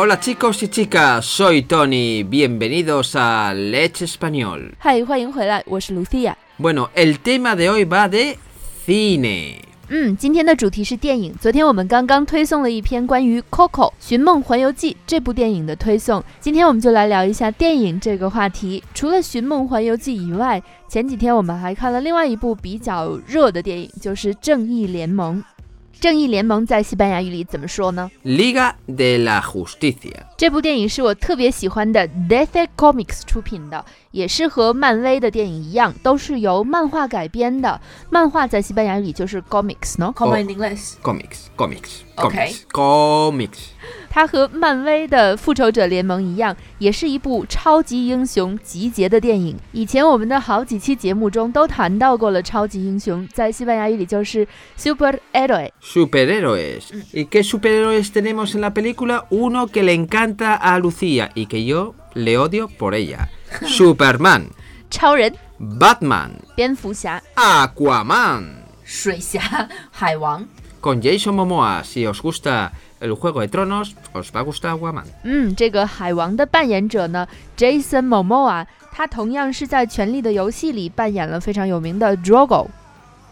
Hola chicos y chicas, soy Tony, bienvenidos a Leche Español. Hi,，欢迎回来，我是 Lucia。Bueno, el tema de hoy va de cine. 嗯，今天的主题是电影。昨天我们刚刚推送了一篇关于《Coco》《寻梦环游记》这部电影的推送，今天我们就来聊一下电影这个话题。除了《寻梦环游记》以外，前几天我们还看了另外一部比较热的电影，就是《正义联盟》。《正义联盟》在西班牙语里怎么说呢？Liga de la Justicia. 这部电影是我特别喜欢的 DC Comics 出品的，也是和漫威的电影一样，都是由漫画改编的。漫画在西班牙语就是 comics 呢。Como en inglés. Comics, comics, Ok. comics, comics. 它和漫威的复仇者联盟一样，也是一部超级英雄集结的电影。以前我们的好几期节目中都谈到过了，超级英雄在西班牙语里就是 superhéroe。Superhéroes. ¿Y qué superhéroes tenemos en la película? Uno que le encanta a Lucía y que yo le odio por ella. Superman, 超人、 Batman, 蝙蝠侠， Aquaman. 水侠、海王。 Con Jason Momoa, si os gusta el Juego de Tronos, os va a gustar Aquaman. 嗯，这个海王的扮演者呢，Jason Momoa，他同样是在《权力的游戏》里扮演了非常有名的 Drogo。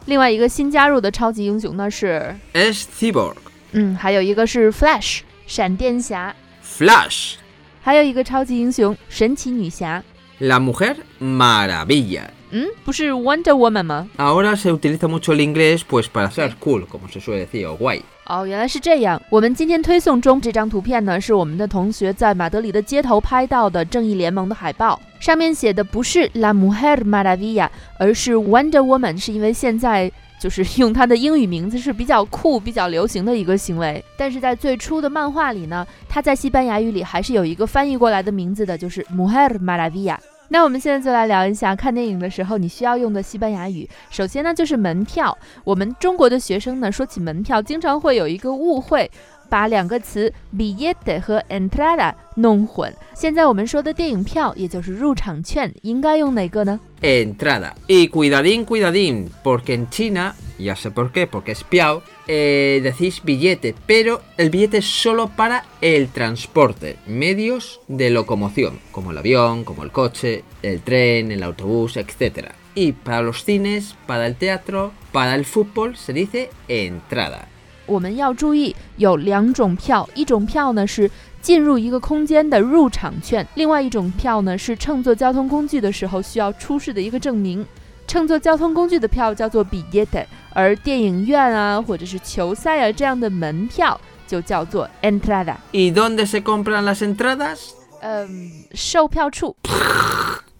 另外一个新加入的超级英雄呢是， Es Cyborg, 嗯，还有一个是 Flash 闪电侠， Flash, 还有一个超级英雄神奇女侠。la Mujer Maravilla. 嗯，不是 Wonder Woman 吗？Ahora se utiliza mucho el inglés pues para ser cool, como se suele decir, o guay. 哦，原来是这样。我们今天推送中这张图片呢，是我们的同学在马德里的街头拍到的正义联盟的海报，上面写的不是 La Mujer Maravilla，而是 Wonder Woman，是因为现在就是 用它的英语名字是比较酷、比较流行的一个行为。但是在最初的漫画里呢，它在西班牙语里还是有一个翻译过来的名字的，就是 Mujer Maravilla。那我们现在就来聊一下看电影的时候你需要用的西班牙语。首先呢，就是门票。我们中国的学生呢，说起门票，经常会有一个误会，把两个词 billete 和 entrada 弄混。现在我们说的电影票，也就是入场券，应该用哪个呢？ Entrada. Y cuidadín, cuidadín, porque en China, ya sé por qué, porque es piao, eh, decís billete, pero el billete es solo para el transporte, medios de locomoción, como el avión, como el coche, el tren, el autobús, etc. Y para los cines, para el teatro, para el fútbol se dice entrada. 我们要注意有两种票，一种票呢是进入一个空间的入场券，另外一种票呢是乘坐交通工具的时候需要出示的一个证明。乘坐交通工具的票叫做 billete，而电影院啊或者是球赛啊这样的门票就叫做 entrada。¿Y dónde se compran las entradas? 嗯，售票处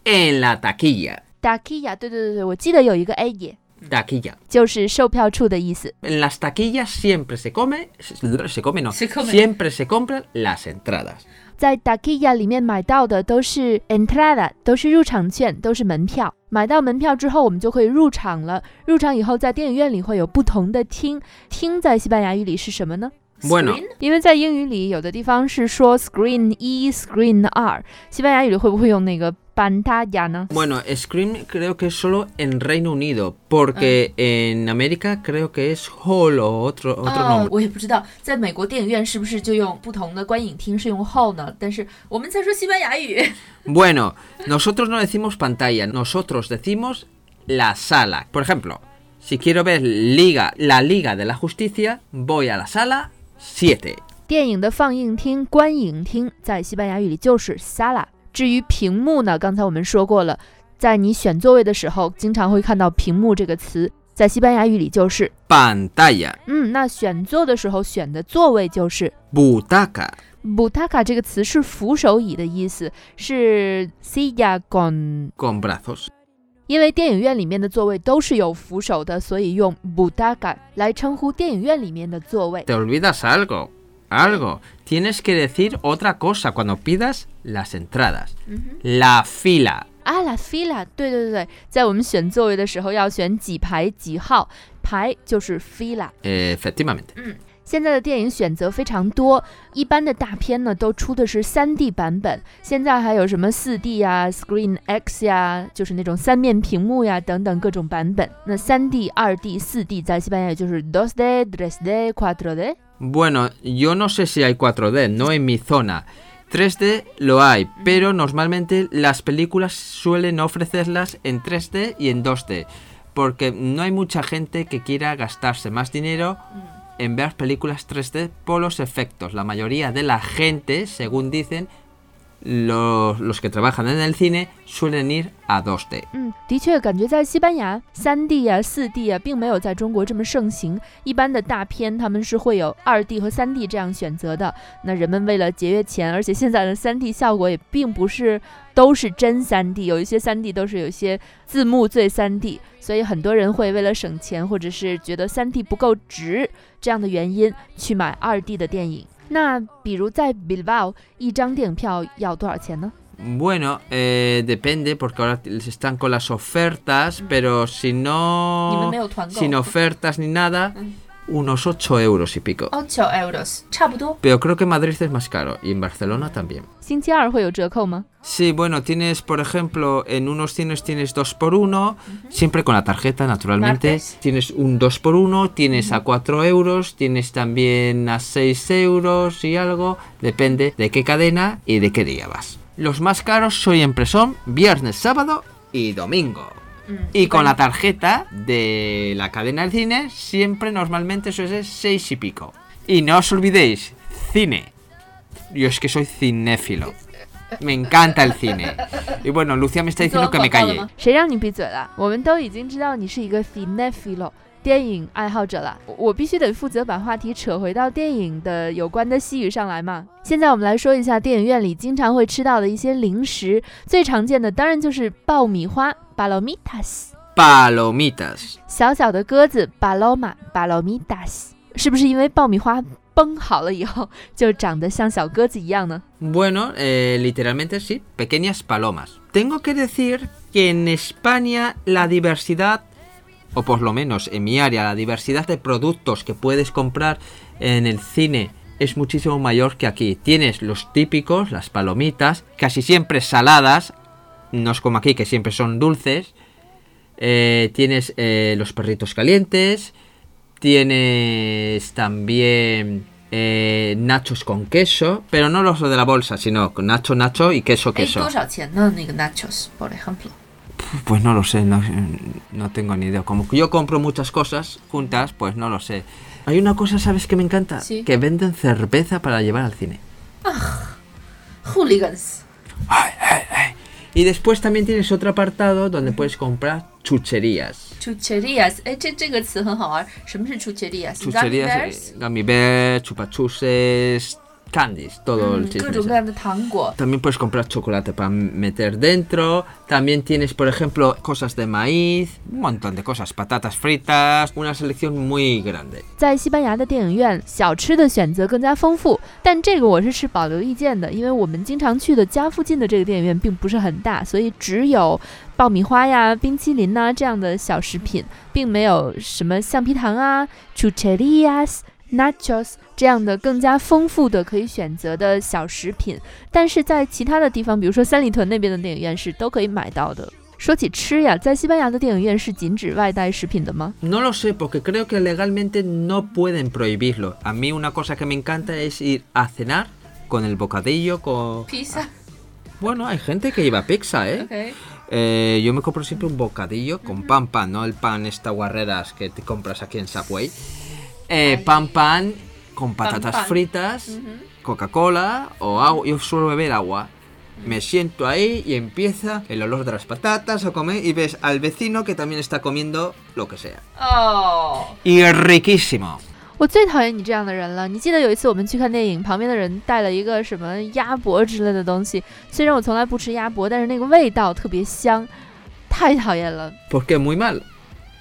En la taquilla. taquilla，对对对对，我记得有一个 a 也，Taquilla. 就是售票处的意思。En las taquillas siempre se come, se, se come no, Se come. siempre se compran las entradas. 在 taquilla 里面买到的都是 entrada，都是入场券，都是门票。买到门票之后，我们就可以入场了。入场以后，在电影院里会有不同的厅，厅在西班牙语里是什么呢？Bueno, Screen. 因为在英语里，有的地方是说 screen 一，screen 二，西班牙语里会不会用那个 pantalla 呢？ bueno, Scream creo que es solo en Reino Unido, porque en América creo que es Hall o otro, otro 哦 nombre.，我也不知道，在美国电影院是不是就用不同的观影厅是用 hall 呢？但是我们在说西班牙语。 Bueno, nosotros no decimos pantalla, nosotros decimos la sala. Por ejemplo, si quiero ver Liga, la Liga de la Justicia, voy a la sala 7. 电影的放映厅、观影厅在西班牙语里就是 sala。至于屏幕呢，刚才我们说过了，在你选座位的时候，经常会看到“屏幕”这个词，在西班牙语里就是，Pantalla, 嗯，那选座的时候选的座位就是 butaca, butaca 这个词是扶手椅的意思，是 silla con。con brazos. 因为电影院里面的座位都是有扶手的，所以用 butaca 来称呼电影院里面的座位。Te olvidas algo, algo. Tienes que decir otra cosa cuando pidas las entradas. La fila. 啊，la fila，对对对对，在我们选座位的时候要选几排几号，排就是 fila。Efectivamente. 现在的电影选择非常多，一般的大片呢都出的是 3D 版本，现在还有什么 4D 呀、Screen X 呀，就是那种三面屏幕呀等等各种版本。那 3D、2D、4D 在西班牙也就是 dos d tres d cuatro d Bueno, yo no sé si hay 4D, no en mi zona. 3D lo hay, pero normalmente las películas suelen ofrecerlas en 3D y en 2D, porque no hay mucha gente que quiera gastarse más dinero en ver películas 3D por los efectos. La mayoría de la gente, según dicen, los, los que trabajan en el cine suelen ir a 2D. 嗯，的确，感觉在西班牙，三 D 啊、四 D 啊，并没有在中国这么盛行。一般的大片他们是会有二 D 和三 D 这样选择的。那人们为了节约钱，而且现在的三 D 效果也并不是都是真三 D，有一些三 D 都是有一些字幕最三 D，所以很多人会为了省钱，或者是觉得三 D 不够值这样的原因去买二 D 的电影。那比如在 Bilbao 一张电影票要多少钱呢？ Bueno, eh, depende, porque ahora están con las ofertas, pero si 你们 no... 没有团购 Sin ofertas ni nada, unos 8 euros y pico. 8 euros, Pero creo que Madrid es más caro y en Barcelona también. Sí, bueno, tienes, por ejemplo, en unos cines tienes 2 por 1 siempre con la tarjeta, naturalmente. Tienes un 2 por 1 tienes a 4 euros, tienes también a 6 euros y algo, depende de qué cadena y de qué día vas. Los más caros siempre son viernes, sábado y domingo. 嗯，Y con la tarjeta de la cadena del cine, siempre normalmente suele ser 6 y pico. Y no os olvidéis, cine. Yo es que soy cinéfilo. Me encanta el cine. Y bueno, Lucia me está diciendo que me calle. 电影爱好者了，我我必须得负责把话题扯回到电影的有关的细语上来嘛。现在我们来说一下电影院里经常会吃到的一些零食，最常见的当然就是爆米花 （palomitas），Palomitas. 小小的鸽子 （paloma palomitas），是不是因为爆米花崩好了以后就长得像小鸽子一样呢？Bueno, eh, literalmente sí, pequeñas palomas. Tengo que decir que en España la diversidad, o por lo menos en mi área, la diversidad de productos que puedes comprar en el cine es muchísimo mayor que aquí. Tienes los típicos, las palomitas, casi siempre saladas, no es como aquí que siempre son dulces. Eh, tienes eh, los perritos calientes, tienes también eh, nachos con queso, pero no los de la bolsa, sino con nacho, nacho y queso, queso. nachos, por ejemplo. Pues no lo sé, no, no tengo ni idea. Como yo compro muchas cosas juntas, pues no lo sé. Hay una cosa, ¿sabes que me encanta? Sí. Que venden cerveza para llevar al cine. Ah, hooligans. Ay, ay, ay. Y después también tienes otro apartado donde puedes comprar chucherías. Chucherías, eh, este, ¿qué chucherías? Chucherías, eh, gummy bears, chupachuses, candies, todo el 嗯，各 chisme 种 ese. 各样的糖果。 También puedes comprar chocolate para meter dentro. También tienes, por ejemplo, cosas de maíz, un montón de cosas, patatas fritas, una selección muy grande. 在西班牙的电影院，小吃的选择更加丰富，但这个我是持保留意见的，因为我们经常去的家附近的这个电影院并不是很大，所以只有爆米花呀、冰淇淋呐、这样的小食品，并没有什么橡皮糖啊、chucherías、 Nachos 这样的更加丰富的可以选择的小食品。但是在其他的地方，比如说三里屯那边的电影院是都可以买到的。说起吃呀，在西班牙的电影院是禁止外带食品的吗？No lo sé, porque creo que legalmente no pueden prohibirlo. A mí una cosa que me encanta es ir a cenar con el bocadillo, con... pizza. Bueno, hay gente que lleva pizza, ¿eh?，OK，Eh, yo me compro siempre un bocadillo con pan pan, no el pan esta guarreras que te compras aquí en Subway. Eh, pan pan con patatas pan. fritas, Coca-Cola o agua. Yo suelo beber agua. Me siento ahí y empieza el olor de las patatas a comer y ves al vecino que también está comiendo lo que sea. 哦， Y riquísimo. 我最讨厌你这样的人了。你记得有一次我们去看电影，旁边的人带了一个什么鸭脖之类的东西，虽然我从来不吃鸭脖，但是那个味道特别香，太讨厌了。 Porque muy mal.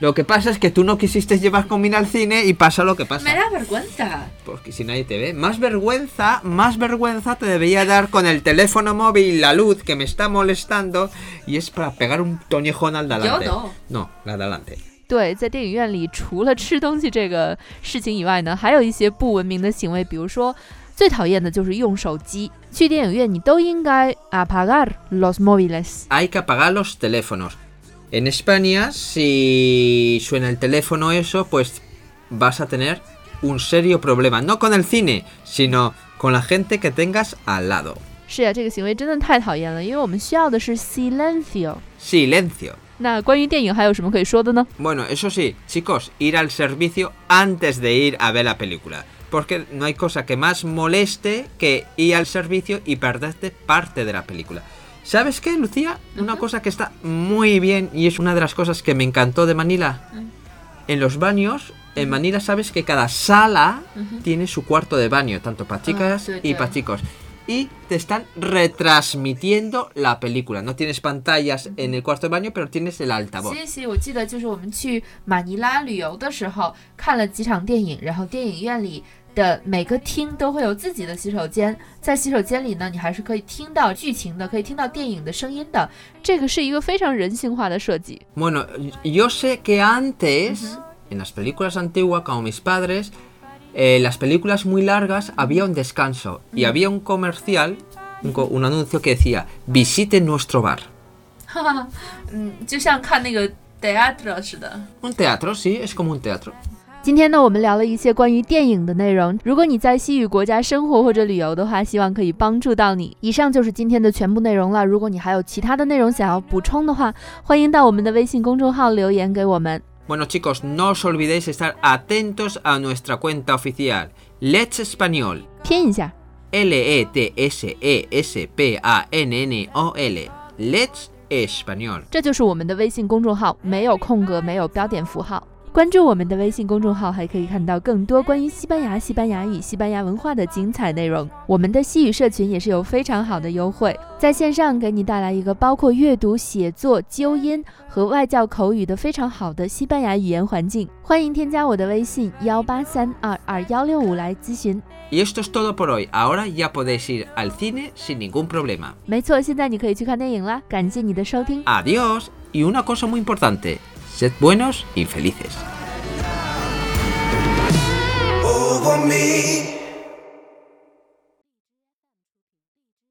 Lo que pasa es que tú no quisiste llevar comida al cine y pasa lo que pasa. me da vergüenza。 Porque si nadie te ve, más vergüenza, más vergüenza te debería dar con el teléfono móvil la luz que me está molestando y es para pegar un toñejón al de Yo adelante. no. No, la de adelante. 对，在电影院里，除了吃东西这个事情以外呢，还有一些不文明的行为，比如说最讨厌的就是用手机。去电影院你都应该 apagar los móviles。 Hay que apagar los teléfonos. En España, si suena el teléfono eso, pues vas a tener un serio problema. No con el cine, sino con la gente que tengas al lado. 是呀，这个行为真的太讨厌了，因为我们需要的是 silencio。 Silencio. 那关于电影还有什么可以说的呢？ Bueno, eso sí, chicos, ir al servicio antes de ir a ver la película. Porque no hay cosa que más moleste que ir al servicio y perderte parte de la película. ¿Sabes qué, Lucía? Una cosa que está muy bien y es una de las cosas que me encantó de Manila. En los baños, en Manila sabes que cada sala tiene su cuarto de baño, tanto para chicas sí, y sí. para chicos. Y te están retransmitiendo la película. No tienes pantallas en el cuarto de baño, pero tienes el altavoz. 西西，我记得就是我们去马尼拉旅游的时候，看了几场电影，然后电影院里 的每个厅都会有自己的洗手间，在洗手间里呢，你还是可以听到剧情的，可以听到电影的声音的。这个是一个非常人性化的设计。 Bueno, yo sé que antes, en las películas antiguas, como mis padres, eh, las películas muy largas había un descanso y había un comercial, un, co- un anuncio que decía, visite nuestro bar. 哈哈，嗯，就像看那个 theater 似的。 Un teatro, sí, es como un teatro. 今天呢，我们聊了一些关于电影的内容。如果你在西语国家生活或者旅游的话，希望可以帮助到你。以上就是今天的全部内容了。如果你还有其他的内容想要补充的话，欢迎到我们的微信公众号留言给我们。Bueno chicos, no os olvidéis estar atentos a nuestra cuenta oficial, Let's Español, 拼一下，L-E-T-S-E-S-P-A-N-N-O-L, Let's Español. 这就是我们的微信公众号，没有空格，没有标点符号。关注我们的微信公众号，还可以看到更多关于西班牙、西班牙语、西班牙文化的精彩内容。我们的西语社群也是有非常好的优惠，在线上给你带来一个包括阅读、写作、纠音和外教口语的非常好的西班牙语言环境。欢迎添加我的微信幺八三二二幺六五来咨询。Y esto es todo por hoy. Ahora ya podéis ir al cine sin ningún problema. 没错，现在你可以去看电影啦！感谢你的收听。Adiós. Y una cosa muy importante, sed buenos y felices.